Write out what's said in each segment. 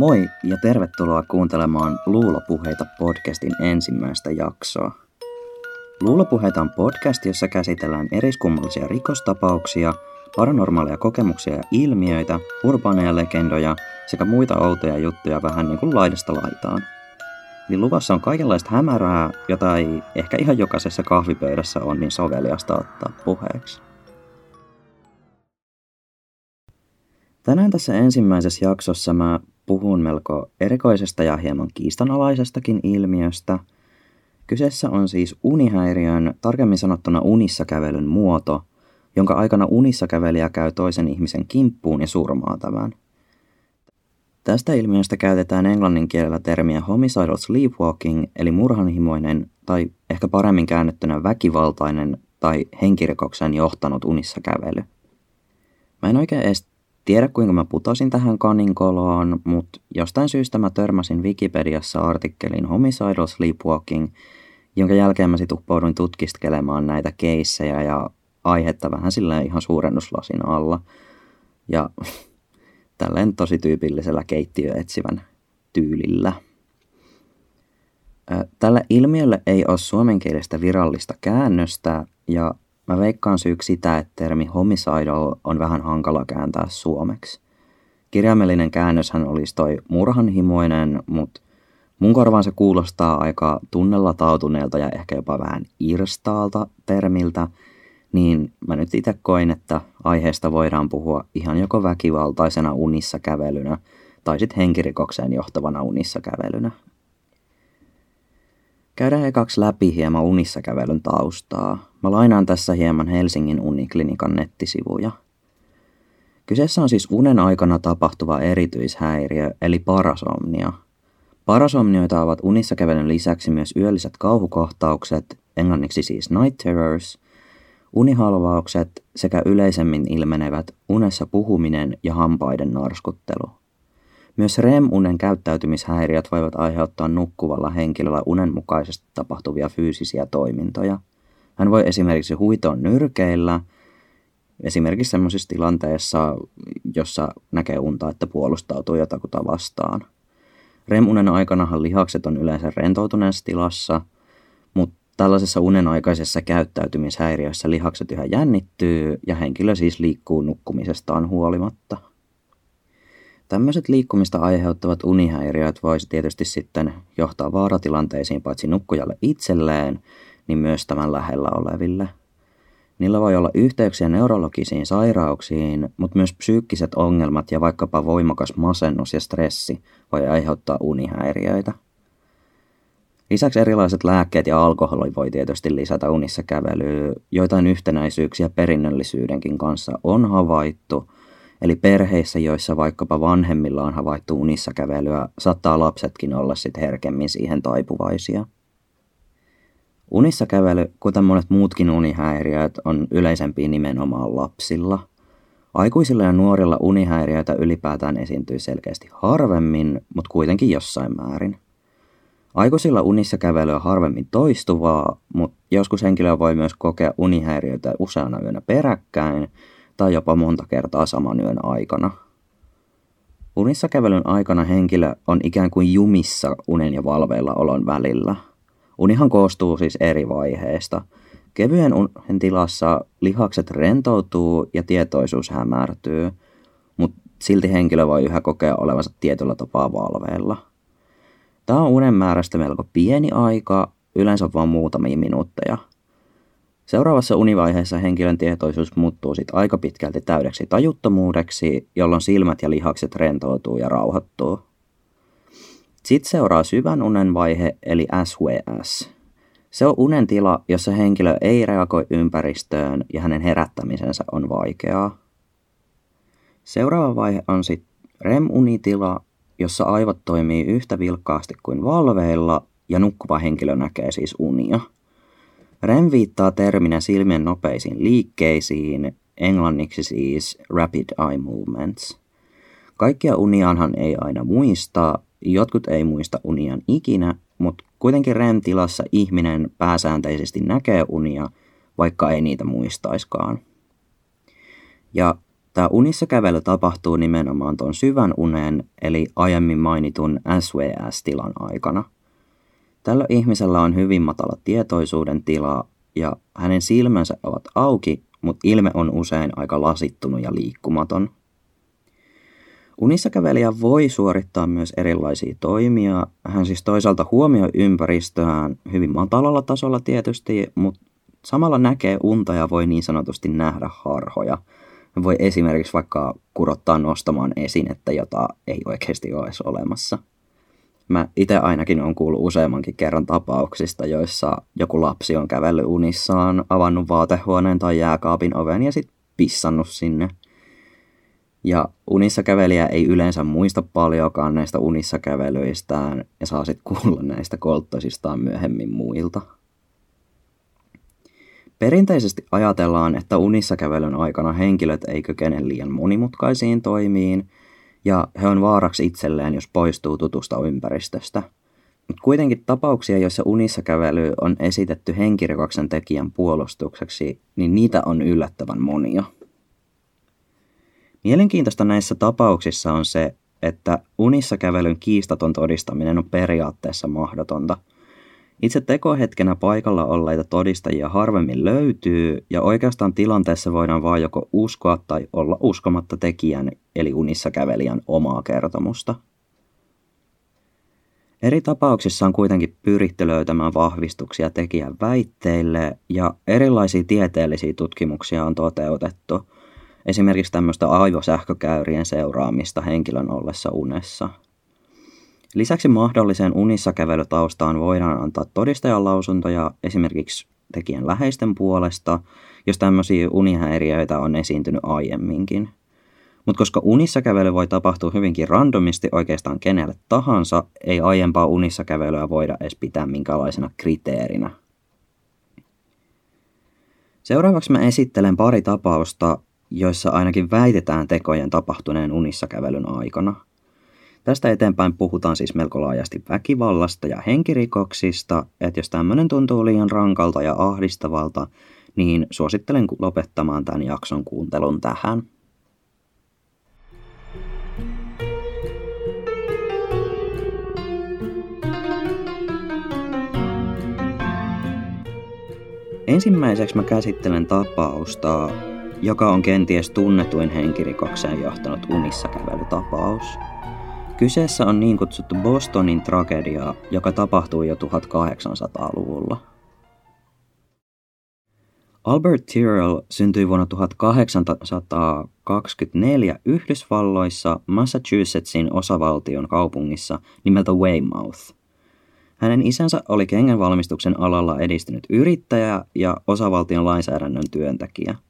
Moi ja tervetuloa kuuntelemaan Luulopuheita podcastin ensimmäistä jaksoa. Luulopuheita on podcast, jossa käsitellään eriskummallisia rikostapauksia, paranormaaleja kokemuksia ja ilmiöitä, urbaaneja legendoja sekä muita outoja juttuja vähän niin kuin laidasta laitaan. Eli luvassa on kaikenlaista hämärää, jota ei ehkä ihan jokaisessa kahvipöydässä on niin soveliasta ottaa puheeksi. Tänään tässä ensimmäisessä jaksossa mä puhun melko erikoisesta ja hieman kiistanalaisestakin ilmiöstä. Kyseessä on siis unihäiriön, tarkemmin sanottuna unissa kävelyn muoto, jonka aikana unissa kävelijä käy toisen ihmisen kimppuun ja surmaa tämän. Tästä ilmiöstä käytetään englannin kielellä termiä homicidal sleepwalking, eli murhanhimoinen tai ehkä paremmin käännettynä väkivaltainen tai henkirikoksen johtanut unissa kävely. Mä en oikein edes tiedä kuinka mä putosin tähän kaninkoloon, mutta jostain syystä mä törmäsin Wikipediassa artikkelin Homicidal Sleepwalking, jonka jälkeen mä sitten uppouduin tutkiskelemaan näitä keissejä ja aihetta vähän silleen ihan suurennuslasin alla. Ja tälleen tosi tyypillisellä keittiöetsivän tyylillä. Tällä ilmiölle ei ole suomenkielistä virallista käännöstä ja Mä veikkaan syyksi sitä, että termi homicidal on vähän hankala kääntää suomeksi. Kirjaimellinen käännöshän olisi toi murhanhimoinen, mutta mun korvaan se kuulostaa aika tunnella tautuneelta ja ehkä jopa vähän irstaalta termiltä, niin mä nyt itse koin, että aiheesta voidaan puhua ihan joko väkivaltaisena unissa kävelynä tai sitten henkirikokseen johtavana unissa kävelynä. Käydään ekaksi läpi hieman unissa kävelyn taustaa. Mä lainaan tässä hieman Helsingin uniklinikan nettisivuja. Kyseessä on siis unen aikana tapahtuva erityishäiriö, eli parasomnia. Parasomnioita ovat unissa kävelyn lisäksi myös yölliset kauhukohtaukset, englanniksi siis night terrors, unihalvaukset sekä yleisemmin ilmenevät unessa puhuminen ja hampaiden narskuttelu. Myös REM-unen käyttäytymishäiriöt voivat aiheuttaa nukkuvalla henkilöllä unenmukaisesti tapahtuvia fyysisiä toimintoja. Hän voi esimerkiksi huitoa nyrkeillä, esimerkiksi sellaisissa tilanteissa, jossa näkee unta, että puolustautuu jotakuta vastaan. REM-unen aikanahan lihakset on yleensä rentoutuneessa tilassa, mutta tällaisessa unenaikaisessa käyttäytymishäiriössä lihakset yhä jännittyy ja henkilö siis liikkuu nukkumisestaan huolimatta. Tämmöiset liikkumista aiheuttavat unihäiriöt voisi tietysti sitten johtaa vaaratilanteisiin paitsi nukkujalle itselleen, niin myös tämän lähellä oleville. Niillä voi olla yhteyksiä neurologisiin sairauksiin, mutta myös psyykkiset ongelmat ja vaikkapa voimakas masennus ja stressi voi aiheuttaa unihäiriöitä. Lisäksi erilaiset lääkkeet ja alkoholi voi tietysti lisätä unissa kävelyä. Joitain yhtenäisyyksiä perinnöllisyydenkin kanssa on havaittu – Eli perheissä, joissa vaikkapa vanhemmilla on havaittu unissa kävelyä, saattaa lapsetkin olla sitten herkemmin siihen taipuvaisia. Unissa kävely, kuten monet muutkin unihäiriöt, on yleisempi nimenomaan lapsilla. Aikuisilla ja nuorilla unihäiriöitä ylipäätään esiintyy selkeästi harvemmin, mutta kuitenkin jossain määrin. Aikuisilla unissa kävely on harvemmin toistuvaa, mutta joskus henkilö voi myös kokea unihäiriöitä useana yönä peräkkäin, tai jopa monta kertaa saman yön aikana. Unissa kävelyn aikana henkilö on ikään kuin jumissa unen ja valveilla olon välillä. Unihan koostuu siis eri vaiheista. Kevyen unen tilassa lihakset rentoutuu ja tietoisuus hämärtyy, mutta silti henkilö voi yhä kokea olevansa tietyllä tapaa valveilla. Tämä on unen määrästä melko pieni aika, yleensä vain muutamia minuutteja – Seuraavassa univaiheessa henkilön tietoisuus muuttuu sitten aika pitkälti täydeksi tajuttomuudeksi, jolloin silmät ja lihakset rentoutuu ja rauhoittuu. Sitten seuraa syvän unen vaihe eli SWS. Se on unen tila, jossa henkilö ei reagoi ympäristöön ja hänen herättämisensä on vaikeaa. Seuraava vaihe on sitten REM-unitila, jossa aivot toimii yhtä vilkkaasti kuin valveilla ja nukkuva henkilö näkee siis unia – REM viittaa terminä silmien nopeisiin liikkeisiin, englanniksi siis rapid eye movements. Kaikkia unianhan ei aina muista, jotkut ei muista unian ikinä, mutta kuitenkin REM-tilassa ihminen pääsääntöisesti näkee unia, vaikka ei niitä muistaiskaan. Ja Tämä unissa kävely tapahtuu nimenomaan tuon syvän unen, eli aiemmin mainitun SWS-tilan aikana. Tällä ihmisellä on hyvin matala tietoisuuden tila ja hänen silmänsä ovat auki, mutta ilme on usein aika lasittunut ja liikkumaton. Unissa kävelijä voi suorittaa myös erilaisia toimia. Hän siis toisaalta huomioi ympäristöään hyvin matalalla tasolla tietysti, mutta samalla näkee unta ja voi niin sanotusti nähdä harhoja. Hän voi esimerkiksi vaikka kurottaa nostamaan esinettä, jota ei oikeasti ole olemassa. Mä itse ainakin on kuullut useammankin kerran tapauksista, joissa joku lapsi on kävellyt unissaan, avannut vaatehuoneen tai jääkaapin oven ja sitten pissannut sinne. Ja unissa kävelijä ei yleensä muista paljonkaan näistä unissa kävelyistään ja saa sitten kuulla näistä kolttosistaan myöhemmin muilta. Perinteisesti ajatellaan, että unissa kävelyn aikana henkilöt ei kykene liian monimutkaisiin toimiin ja he on vaaraksi itselleen, jos poistuu tutusta ympäristöstä. Mutta kuitenkin tapauksia, joissa unissa kävely on esitetty henkirikoksen tekijän puolustukseksi, niin niitä on yllättävän monia. Mielenkiintoista näissä tapauksissa on se, että unissa kävelyn kiistaton todistaminen on periaatteessa mahdotonta. Itse tekohetkenä paikalla olleita todistajia harvemmin löytyy, ja oikeastaan tilanteessa voidaan vain joko uskoa tai olla uskomatta tekijän, eli unissa kävelijän omaa kertomusta. Eri tapauksissa on kuitenkin pyritty löytämään vahvistuksia tekijän väitteille, ja erilaisia tieteellisiä tutkimuksia on toteutettu – esimerkiksi tämmöistä aivosähkökäyrien seuraamista henkilön ollessa unessa. Lisäksi mahdolliseen unissa kävelytaustaan voidaan antaa todistajan lausuntoja esimerkiksi tekijän läheisten puolesta, jos tämmöisiä unihäiriöitä on esiintynyt aiemminkin. Mutta koska unissa kävely voi tapahtua hyvinkin randomisti oikeastaan kenelle tahansa, ei aiempaa unissa kävelyä voida edes pitää minkälaisena kriteerinä. Seuraavaksi mä esittelen pari tapausta, joissa ainakin väitetään tekojen tapahtuneen unissa kävelyn aikana. Tästä eteenpäin puhutaan siis melko laajasti väkivallasta ja henkirikoksista, että jos tämmöinen tuntuu liian rankalta ja ahdistavalta, niin suosittelen lopettamaan tämän jakson kuuntelun tähän. Ensimmäiseksi mä käsittelen tapausta, joka on kenties tunnetuin henkirikokseen johtanut unissa kävelytapaus. Kyseessä on niin kutsuttu Bostonin tragedia, joka tapahtui jo 1800-luvulla. Albert Tyrrell syntyi vuonna 1824 Yhdysvalloissa Massachusettsin osavaltion kaupungissa nimeltä Weymouth. Hänen isänsä oli kengänvalmistuksen alalla edistynyt yrittäjä ja osavaltion lainsäädännön työntekijä –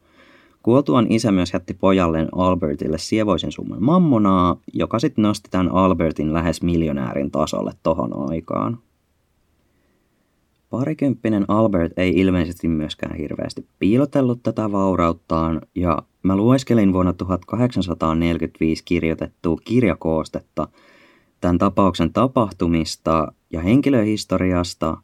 Kuoltuaan isä myös jätti pojalleen Albertille sievoisen summan mammonaa, joka sitten nosti tämän Albertin lähes miljonäärin tasolle tohon aikaan. Parikymppinen Albert ei ilmeisesti myöskään hirveästi piilotellut tätä vaurauttaan, ja mä lueskelin vuonna 1845 kirjoitettua kirjakoostetta tämän tapauksen tapahtumista ja henkilöhistoriasta,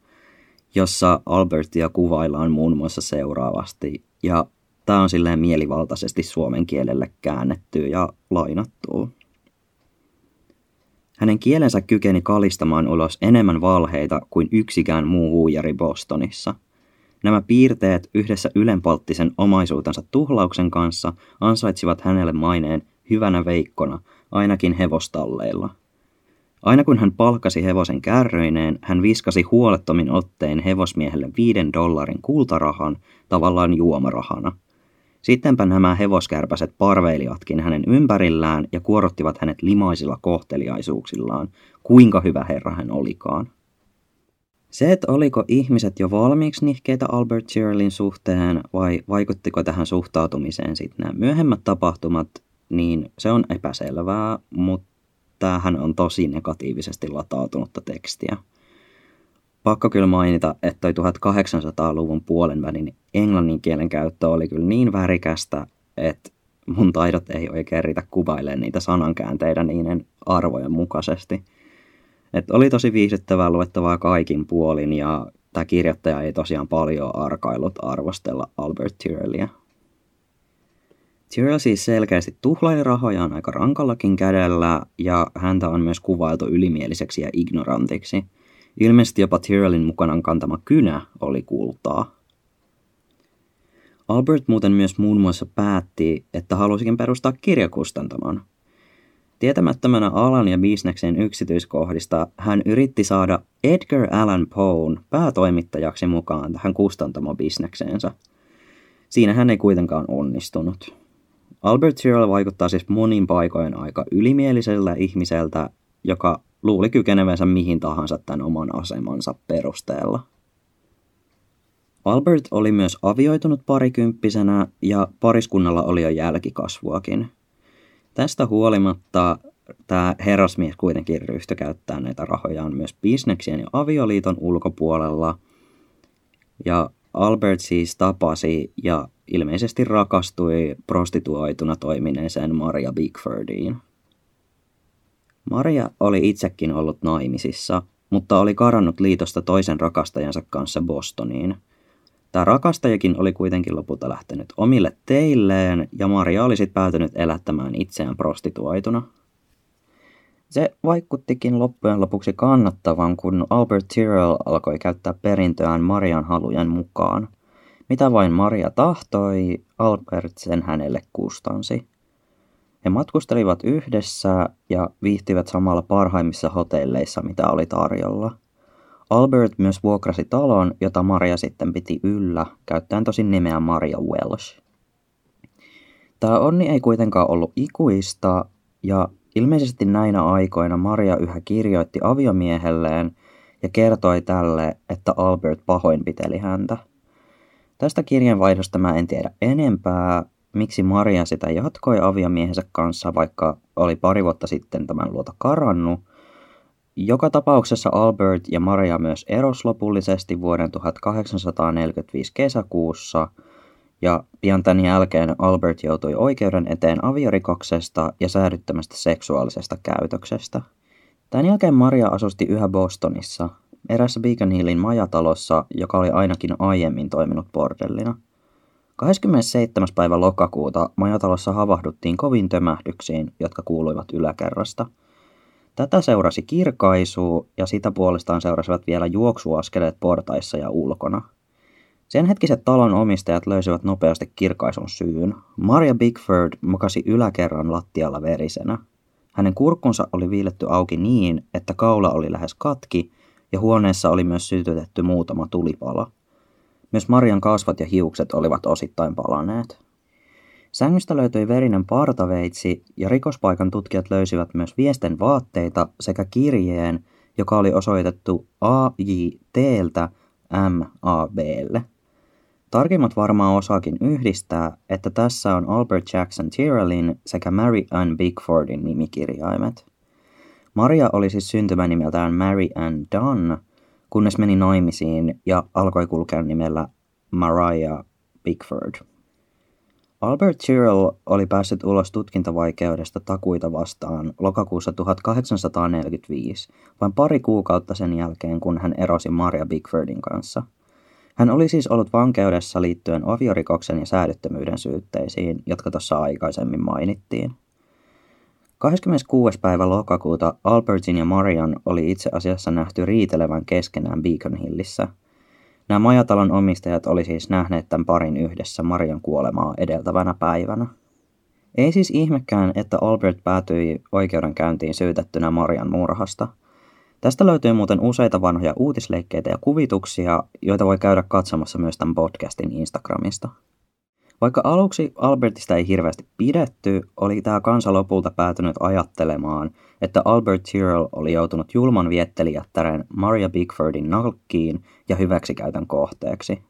jossa Albertia kuvaillaan muun muassa seuraavasti. Ja Tämä on silleen mielivaltaisesti suomen kielelle käännetty ja lainattu. Hänen kielensä kykeni kalistamaan ulos enemmän valheita kuin yksikään muu huijari Bostonissa. Nämä piirteet yhdessä ylenpalttisen omaisuutensa tuhlauksen kanssa ansaitsivat hänelle maineen hyvänä veikkona, ainakin hevostalleilla. Aina kun hän palkkasi hevosen kärröineen, hän viskasi huolettomin otteen hevosmiehelle viiden dollarin kultarahan, tavallaan juomarahana – Sittenpä nämä hevoskärpäset parveilivatkin hänen ympärillään ja kuorottivat hänet limaisilla kohteliaisuuksillaan, kuinka hyvä herra hän olikaan. Se, että oliko ihmiset jo valmiiksi nihkeitä Albert Tyrrellin suhteen vai vaikuttiko tähän suhtautumiseen sitten nämä myöhemmät tapahtumat, niin se on epäselvää, mutta tämähän on tosi negatiivisesti latautunutta tekstiä. Pakko kyllä mainita, että toi 1800-luvun puolen välin englannin kielen käyttö oli kyllä niin värikästä, että mun taidot ei oikein riitä kuvailemaan niitä sanankäänteitä niiden arvojen mukaisesti. Et oli tosi viihdyttävää luettavaa kaikin puolin ja tämä kirjoittaja ei tosiaan paljon arkailut arvostella Albert Tyrrellia. Tyrell siis selkeästi tuhlaili rahojaan aika rankallakin kädellä, ja häntä on myös kuvailtu ylimieliseksi ja ignorantiksi. Ilmeisesti jopa Tyrellin mukanaan kantama kynä oli kultaa. Albert muuten myös muun muassa päätti, että halusikin perustaa kirjakustantamon. Tietämättömänä alan ja bisneksen yksityiskohdista hän yritti saada Edgar Allan Poen päätoimittajaksi mukaan tähän kustantamobisnekseensä. Siinä hän ei kuitenkaan onnistunut. Albert Tyrrell vaikuttaa siis monin paikoin aika ylimielisellä ihmiseltä, joka luuli kykenevänsä mihin tahansa tämän oman asemansa perusteella. Albert oli myös avioitunut parikymppisenä ja pariskunnalla oli jo jälkikasvuakin. Tästä huolimatta tämä herrasmies kuitenkin ryhtyi käyttää näitä rahojaan myös bisneksien ja avioliiton ulkopuolella. Ja Albert siis tapasi ja ilmeisesti rakastui prostituoituna toimineeseen Maria Bigfordiin. Maria oli itsekin ollut naimisissa, mutta oli karannut liitosta toisen rakastajansa kanssa Bostoniin – Tämä rakastajakin oli kuitenkin lopulta lähtenyt omille teilleen ja Maria oli sitten päätynyt elättämään itseään prostituoituna. Se vaikuttikin loppujen lopuksi kannattavan, kun Albert Tyrrell alkoi käyttää perintöään Marian halujen mukaan. Mitä vain Maria tahtoi, Albert sen hänelle kustansi. He matkustelivat yhdessä ja viihtyivät samalla parhaimmissa hotelleissa, mitä oli tarjolla – Albert myös vuokrasi talon, jota Maria sitten piti yllä, käyttäen tosin nimeä Maria Welsh. Tämä onni ei kuitenkaan ollut ikuista, ja ilmeisesti näinä aikoina Maria yhä kirjoitti aviomiehelleen ja kertoi tälle, että Albert pahoinpiteli häntä. Tästä kirjanvaihdosta mä en tiedä enempää, miksi Maria sitä jatkoi aviomiehensä kanssa, vaikka oli pari vuotta sitten tämän luota karannut – joka tapauksessa Albert ja Maria myös eros lopullisesti vuoden 1845 kesäkuussa, ja pian tämän jälkeen Albert joutui oikeuden eteen aviorikoksesta ja säädyttämästä seksuaalisesta käytöksestä. Tämän jälkeen Maria asusti yhä Bostonissa, erässä Beacon Hillin majatalossa, joka oli ainakin aiemmin toiminut bordellina. 27. päivä lokakuuta majatalossa havahduttiin kovin tömähdyksiin, jotka kuuluivat yläkerrasta – Tätä seurasi kirkaisu ja sitä puolestaan seurasivat vielä juoksuaskeleet portaissa ja ulkona. Sen hetkiset talon omistajat löysivät nopeasti kirkaisun syyn. Maria Bigford mokasi yläkerran lattialla verisenä. Hänen kurkkunsa oli viiletty auki niin, että kaula oli lähes katki ja huoneessa oli myös sytytetty muutama tulipala. Myös Marian kasvat ja hiukset olivat osittain palaneet. Sängystä löytyi verinen partaveitsi ja rikospaikan tutkijat löysivät myös viesten vaatteita sekä kirjeen, joka oli osoitettu AJTltä MABlle. Tarkimmat varmaan osaakin yhdistää, että tässä on Albert Jackson Tyrrellin sekä Mary Ann Bigfordin nimikirjaimet. Maria oli siis syntymänimeltään Mary Ann Dunn, kunnes meni naimisiin ja alkoi kulkea nimellä Mariah Bigford. Albert Tyrrell oli päässyt ulos tutkintavaikeudesta takuita vastaan lokakuussa 1845, vain pari kuukautta sen jälkeen, kun hän erosi Maria Bigfordin kanssa. Hän oli siis ollut vankeudessa liittyen aviorikoksen ja säädyttömyyden syytteisiin, jotka tuossa aikaisemmin mainittiin. 26. päivä lokakuuta Albertin ja Marian oli itse asiassa nähty riitelevän keskenään Beacon Hillissä – Nämä majatalon omistajat oli siis nähneet tämän parin yhdessä Marian kuolemaa edeltävänä päivänä. Ei siis ihmekään, että Albert päätyi oikeudenkäyntiin syytettynä Marian murhasta. Tästä löytyy muuten useita vanhoja uutisleikkeitä ja kuvituksia, joita voi käydä katsomassa myös tämän podcastin Instagramista. Vaikka aluksi Albertista ei hirveästi pidetty, oli tämä kansa lopulta päätynyt ajattelemaan, että Albert Tyrrell oli joutunut julman viettelijättären Maria Bigfordin nalkkiin ja hyväksikäytön kohteeksi.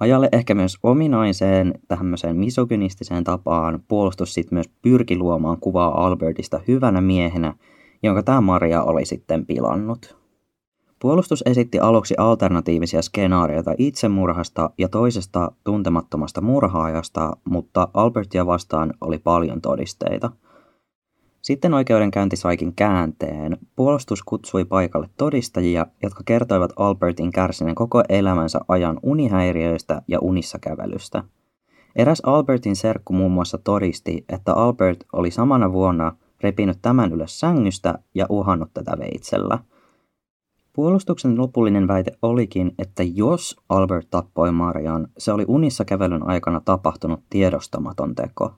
Ajalle ehkä myös ominaiseen tämmöiseen misogynistiseen tapaan puolustus sitten myös pyrki luomaan kuvaa Albertista hyvänä miehenä, jonka tämä Maria oli sitten pilannut. Puolustus esitti aluksi alternatiivisia skenaarioita itsemurhasta ja toisesta tuntemattomasta murhaajasta, mutta Albertia vastaan oli paljon todisteita. Sitten oikeudenkäynti saikin käänteen. Puolustus kutsui paikalle todistajia, jotka kertoivat Albertin kärsineen koko elämänsä ajan unihäiriöistä ja unissa kävelystä. Eräs Albertin serkku muun muassa todisti, että Albert oli samana vuonna repinyt tämän ylös sängystä ja uhannut tätä veitsellä. Puolustuksen lopullinen väite olikin, että jos Albert tappoi Marian, se oli unissa kävelyn aikana tapahtunut tiedostamaton teko.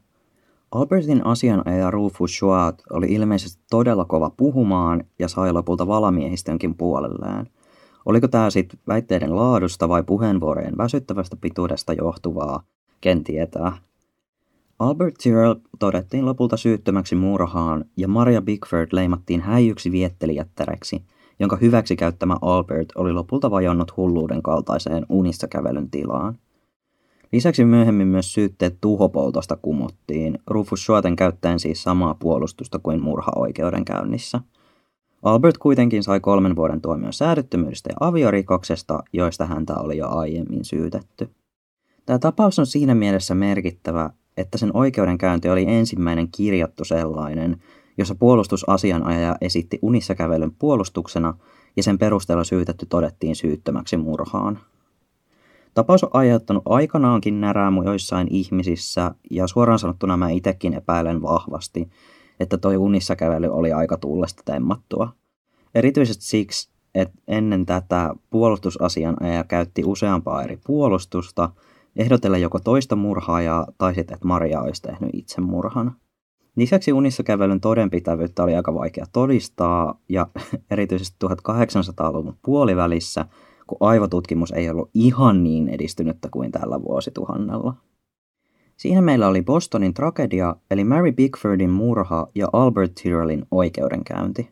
Albertin asianajaja Rufus Schwartz oli ilmeisesti todella kova puhumaan ja sai lopulta valamiehistönkin puolelleen. Oliko tämä sitten väitteiden laadusta vai puheenvuorojen väsyttävästä pituudesta johtuvaa, ken tietää. Albert Tyrrell todettiin lopulta syyttömäksi murhaan ja Maria Bigford leimattiin häijyksi viettelijättäreksi, jonka hyväksi käyttämä Albert oli lopulta vajonnut hulluuden kaltaiseen unissa kävelyn tilaan. Lisäksi myöhemmin myös syytteet tuhopoltosta kumottiin, Rufus Schwarten käyttäen siis samaa puolustusta kuin murhaoikeudenkäynnissä. Albert kuitenkin sai kolmen vuoden tuomion säädyttömyydestä ja aviorikoksesta, joista häntä oli jo aiemmin syytetty. Tämä tapaus on siinä mielessä merkittävä, että sen oikeudenkäynti oli ensimmäinen kirjattu sellainen, jossa puolustusasianajaja esitti unissa kävelyn puolustuksena ja sen perusteella syytetty todettiin syyttömäksi murhaan. Tapaus on aiheuttanut aikanaankin närää joissain ihmisissä ja suoraan sanottuna mä itsekin epäilen vahvasti, että toi unissa kävely oli aika tuulesta temmattua. Erityisesti siksi, että ennen tätä puolustusasianajaja käytti useampaa eri puolustusta, ehdotella joko toista murhaajaa tai sitten, että Maria olisi tehnyt itsemurhan. Lisäksi unissa kävelyn todenpitävyyttä oli aika vaikea todistaa, ja erityisesti 1800-luvun puolivälissä – kun aivotutkimus ei ollut ihan niin edistynyttä kuin tällä vuosituhannella. Siinä meillä oli Bostonin tragedia, eli Mary Bigfordin murha ja Albert Tyrrellin oikeudenkäynti.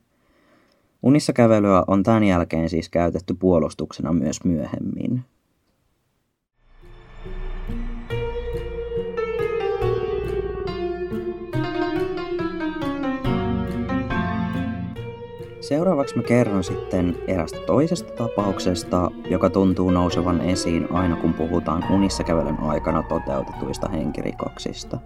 Unissa kävelyä on tämän jälkeen siis käytetty puolustuksena myös myöhemmin. Seuraavaksi mä kerron sitten erästä toisesta tapauksesta, joka tuntuu nousevan esiin aina kun puhutaan unissa kävelyn aikana toteutetuista henkirikoksista.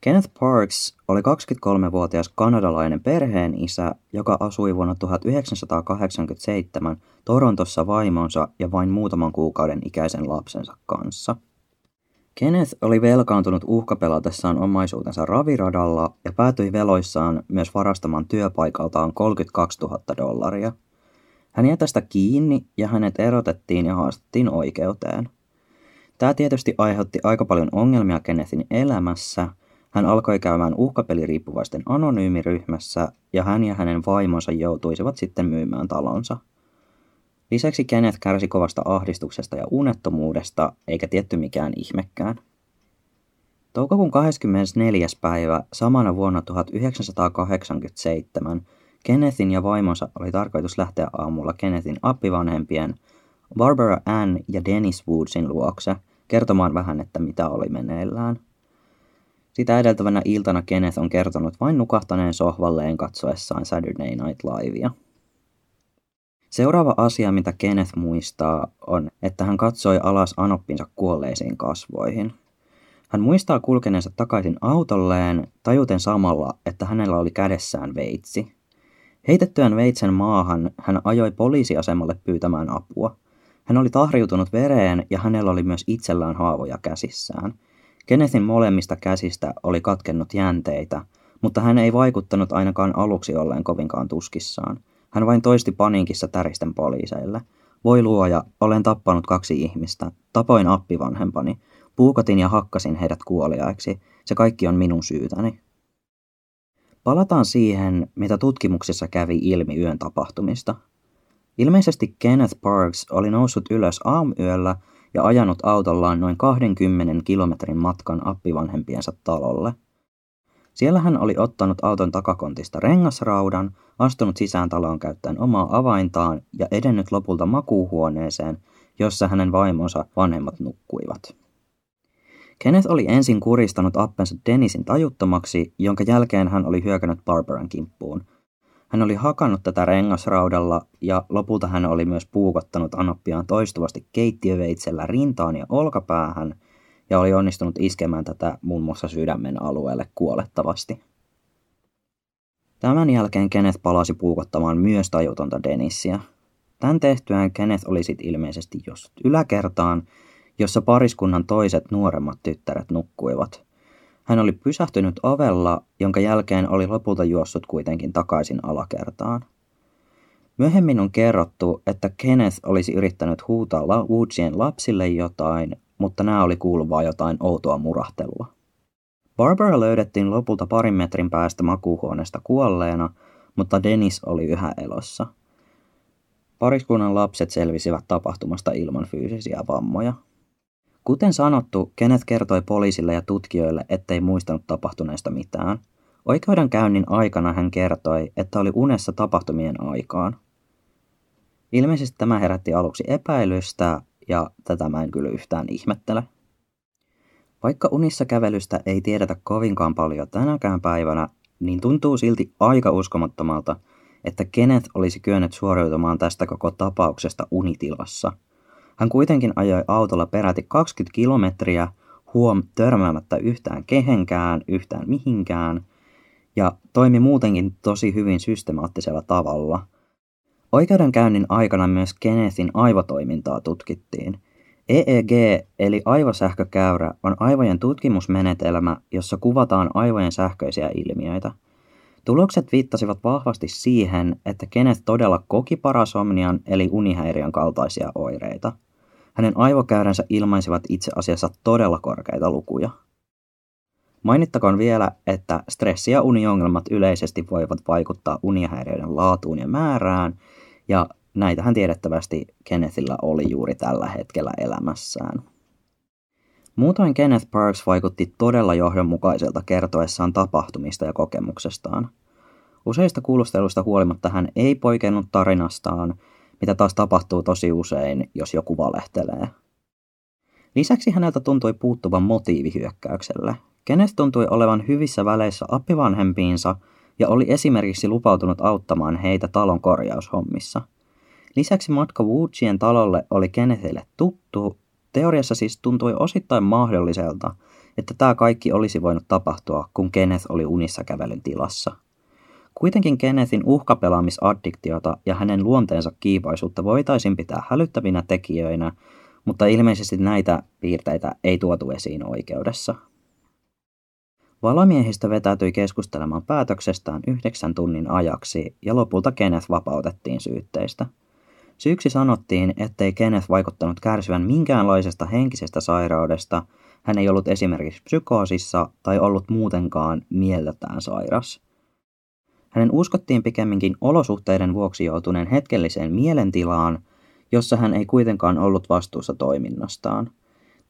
Kenneth Parks oli 23-vuotias kanadalainen perheen isä, joka asui vuonna 1987 Torontossa vaimonsa ja vain muutaman kuukauden ikäisen lapsensa kanssa – Kenneth oli velkaantunut uhkapelatessaan omaisuutensa raviradalla ja päätyi veloissaan myös varastamaan työpaikaltaan 32 000 dollaria. Hän jäi tästä kiinni ja hänet erotettiin ja haastettiin oikeuteen. Tämä tietysti aiheutti aika paljon ongelmia Kennethin elämässä. Hän alkoi käymään uhkapeliriippuvaisten anonyymiryhmässä ja hän ja hänen vaimonsa joutuisivat sitten myymään talonsa – Lisäksi Kenneth kärsi kovasta ahdistuksesta ja unettomuudesta, eikä tietty mikään ihmekään. Toukokuun 24. päivä samana vuonna 1987 Kennethin ja vaimonsa oli tarkoitus lähteä aamulla Kennethin appivanhempien Barbara Ann ja Dennis Woodsin luokse kertomaan vähän, että mitä oli meneillään. Sitä edeltävänä iltana Kenneth on kertonut vain nukahtaneen sohvalleen katsoessaan Saturday Night Livea. Seuraava asia, mitä Kenneth muistaa, on, että hän katsoi alas anoppinsa kuolleisiin kasvoihin. Hän muistaa kulkeneensa takaisin autolleen, tajuten samalla, että hänellä oli kädessään veitsi. Heitettyään veitsen maahan, hän ajoi poliisiasemalle pyytämään apua. Hän oli tahriutunut vereen ja hänellä oli myös itsellään haavoja käsissään. Kennethin molemmista käsistä oli katkennut jänteitä, mutta hän ei vaikuttanut ainakaan aluksi olleen kovinkaan tuskissaan – hän vain toisti paniikissa täristen poliiseille. Voi luoja, olen tappanut kaksi ihmistä. Tapoin appivanhempani. Puukotin ja hakkasin heidät kuoliaiksi. Se kaikki on minun syytäni. Palataan siihen, mitä tutkimuksissa kävi ilmi yön tapahtumista. Ilmeisesti Kenneth Parks oli noussut ylös aamuyöllä ja ajanut autollaan noin 20 kilometrin matkan appivanhempiensa talolle – siellä hän oli ottanut auton takakontista rengasraudan, astunut sisään taloon käyttäen omaa avaintaan ja edennyt lopulta makuuhuoneeseen, jossa hänen vaimonsa vanhemmat nukkuivat. Kenneth oli ensin kuristanut appensa Dennisin tajuttomaksi, jonka jälkeen hän oli hyökännyt Barbaran kimppuun. Hän oli hakannut tätä rengasraudalla ja lopulta hän oli myös puukottanut Anoppiaan toistuvasti keittiöveitsellä rintaan ja olkapäähän – ja oli onnistunut iskemään tätä muun muassa sydämen alueelle kuolettavasti. Tämän jälkeen Kenneth palasi puukottamaan myös tajutonta Denissiä. Tän tehtyään Kenneth oli sit ilmeisesti jos yläkertaan jossa pariskunnan toiset nuoremmat tyttäret nukkuivat. Hän oli pysähtynyt ovella, jonka jälkeen oli lopulta juossut kuitenkin takaisin alakertaan. Myöhemmin on kerrottu, että Kenneth olisi yrittänyt huutaa Woodsien lapsille jotain, mutta nämä oli kuuluvaa jotain outoa murahtelua. Barbara löydettiin lopulta parin metrin päästä makuuhuoneesta kuolleena, mutta Dennis oli yhä elossa. Pariskunnan lapset selvisivät tapahtumasta ilman fyysisiä vammoja. Kuten sanottu, Kenneth kertoi poliisille ja tutkijoille, ettei muistanut tapahtuneesta mitään. Oikeudenkäynnin aikana hän kertoi, että oli unessa tapahtumien aikaan. Ilmeisesti tämä herätti aluksi epäilystä, ja tätä mä en kyllä yhtään ihmettele. Vaikka unissa kävelystä ei tiedetä kovinkaan paljon tänäkään päivänä, niin tuntuu silti aika uskomattomalta, että Kenneth olisi kyennyt suoriutumaan tästä koko tapauksesta unitilassa. Hän kuitenkin ajoi autolla peräti 20 kilometriä, huom törmäämättä yhtään kehenkään, yhtään mihinkään, ja toimi muutenkin tosi hyvin systemaattisella tavalla. Oikeudenkäynnin aikana myös Kennethin aivotoimintaa tutkittiin – EEG eli aivosähkökäyrä on aivojen tutkimusmenetelmä, jossa kuvataan aivojen sähköisiä ilmiöitä. Tulokset viittasivat vahvasti siihen, että Kenneth todella koki parasomnian eli unihäiriön kaltaisia oireita. Hänen aivokäyränsä ilmaisivat itse asiassa todella korkeita lukuja. Mainittakoon vielä, että stressi ja uniongelmat yleisesti voivat vaikuttaa unihäiriöiden laatuun ja määrään, ja näitähän tiedettävästi Kennethillä oli juuri tällä hetkellä elämässään. Muutoin Kenneth Parks vaikutti todella johdonmukaiselta kertoessaan tapahtumista ja kokemuksestaan. Useista kuulusteluista huolimatta hän ei poikennut tarinastaan, mitä taas tapahtuu tosi usein, jos joku valehtelee. Lisäksi häneltä tuntui puuttuvan motiivi hyökkäykselle. Kenneth tuntui olevan hyvissä väleissä appivanhempiinsa ja oli esimerkiksi lupautunut auttamaan heitä talon korjaushommissa – Lisäksi matka Woodsien talolle oli Kennethille tuttu. Teoriassa siis tuntui osittain mahdolliselta, että tämä kaikki olisi voinut tapahtua, kun Kenneth oli unissa kävelyn tilassa. Kuitenkin Kennethin uhkapelaamisaddiktiota ja hänen luonteensa kiipaisuutta voitaisiin pitää hälyttävinä tekijöinä, mutta ilmeisesti näitä piirteitä ei tuotu esiin oikeudessa. Valomiehistä vetäytyi keskustelemaan päätöksestään yhdeksän tunnin ajaksi ja lopulta Kenneth vapautettiin syytteistä – Syyksi sanottiin, ettei Kenneth vaikuttanut kärsivän minkäänlaisesta henkisestä sairaudesta, hän ei ollut esimerkiksi psykoosissa tai ollut muutenkaan mieltään sairas. Hänen uskottiin pikemminkin olosuhteiden vuoksi joutuneen hetkelliseen mielentilaan, jossa hän ei kuitenkaan ollut vastuussa toiminnastaan.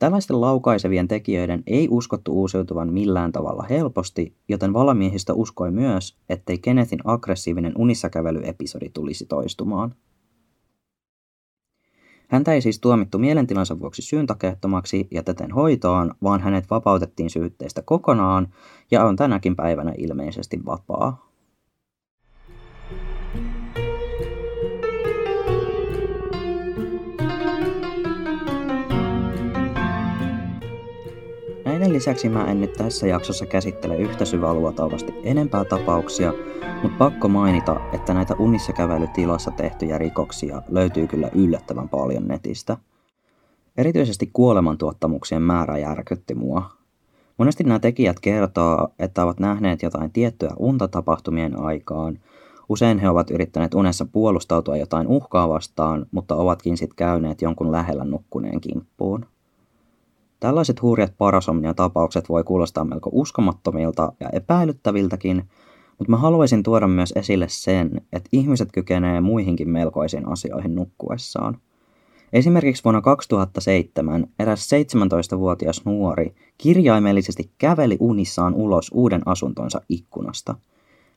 Tällaisten laukaisevien tekijöiden ei uskottu uusiutuvan millään tavalla helposti, joten valamiehistä uskoi myös, ettei Kennethin aggressiivinen unissakävelyepisodi tulisi toistumaan. Häntä ei siis tuomittu mielentilansa vuoksi syyntakeettomaksi ja täten hoitoon, vaan hänet vapautettiin syytteistä kokonaan ja on tänäkin päivänä ilmeisesti vapaa. Näiden lisäksi mä en nyt tässä jaksossa käsittele yhtä syväluotaavasti enempää tapauksia, mutta pakko mainita, että näitä unissa kävelytilassa tehtyjä rikoksia löytyy kyllä yllättävän paljon netistä. Erityisesti kuolemantuottamuksien määrä järkytti mua. Monesti nämä tekijät kertoo, että ovat nähneet jotain tiettyä unta tapahtumien aikaan. Usein he ovat yrittäneet unessa puolustautua jotain uhkaa vastaan, mutta ovatkin sitten käyneet jonkun lähellä nukkuneen kimppuun. Tällaiset hurjat parasomnia-tapaukset voi kuulostaa melko uskomattomilta ja epäilyttäviltäkin, mutta mä haluaisin tuoda myös esille sen, että ihmiset kykenee muihinkin melkoisiin asioihin nukkuessaan. Esimerkiksi vuonna 2007 eräs 17-vuotias nuori kirjaimellisesti käveli unissaan ulos uuden asuntonsa ikkunasta.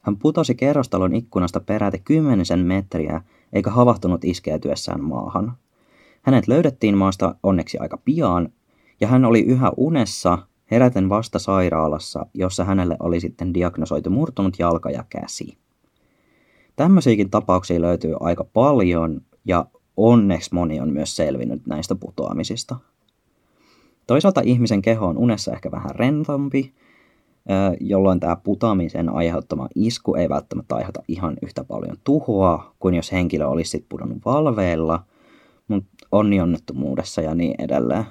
Hän putosi kerrostalon ikkunasta peräti kymmenisen metriä eikä havahtunut iskeytyessään maahan. Hänet löydettiin maasta onneksi aika pian, ja hän oli yhä unessa heräten vasta sairaalassa, jossa hänelle oli sitten diagnosoitu murtunut jalka ja käsi. Tämmöisiäkin tapauksia löytyy aika paljon ja onneksi moni on myös selvinnyt näistä putoamisista. Toisaalta ihmisen keho on unessa ehkä vähän rentompi, jolloin tämä putoamisen aiheuttama isku ei välttämättä aiheuta ihan yhtä paljon tuhoa kuin jos henkilö olisi sitten pudonnut valveilla, mutta onnettomuudessa ja niin edelleen.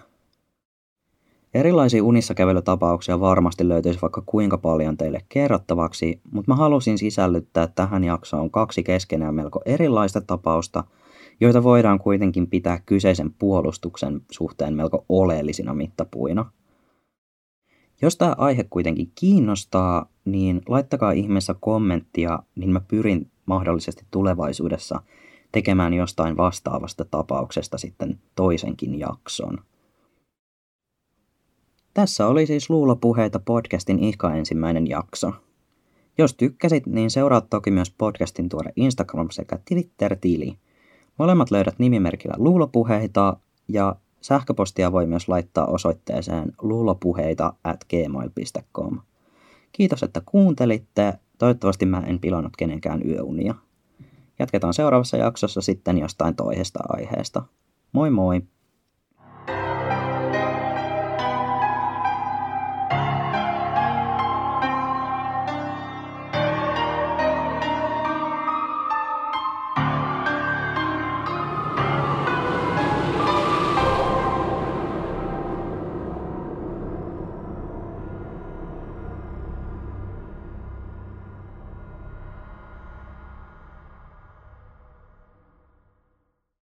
Erilaisia unissa kävelytapauksia varmasti löytyisi vaikka kuinka paljon teille kerrottavaksi, mutta mä halusin sisällyttää tähän jaksoon kaksi keskenään melko erilaista tapausta, joita voidaan kuitenkin pitää kyseisen puolustuksen suhteen melko oleellisina mittapuina. Jos tämä aihe kuitenkin kiinnostaa, niin laittakaa ihmeessä kommenttia, niin mä pyrin mahdollisesti tulevaisuudessa tekemään jostain vastaavasta tapauksesta sitten toisenkin jakson. Tässä oli siis Luulopuheita podcastin ihka ensimmäinen jakso. Jos tykkäsit, niin seuraat toki myös podcastin tuore Instagram sekä Twitter-tili. Molemmat löydät nimimerkillä Luulopuheita ja sähköpostia voi myös laittaa osoitteeseen luulopuheita at gmail.com. Kiitos, että kuuntelitte. Toivottavasti mä en pilannut kenenkään yöunia. Jatketaan seuraavassa jaksossa sitten jostain toisesta aiheesta. Moi moi!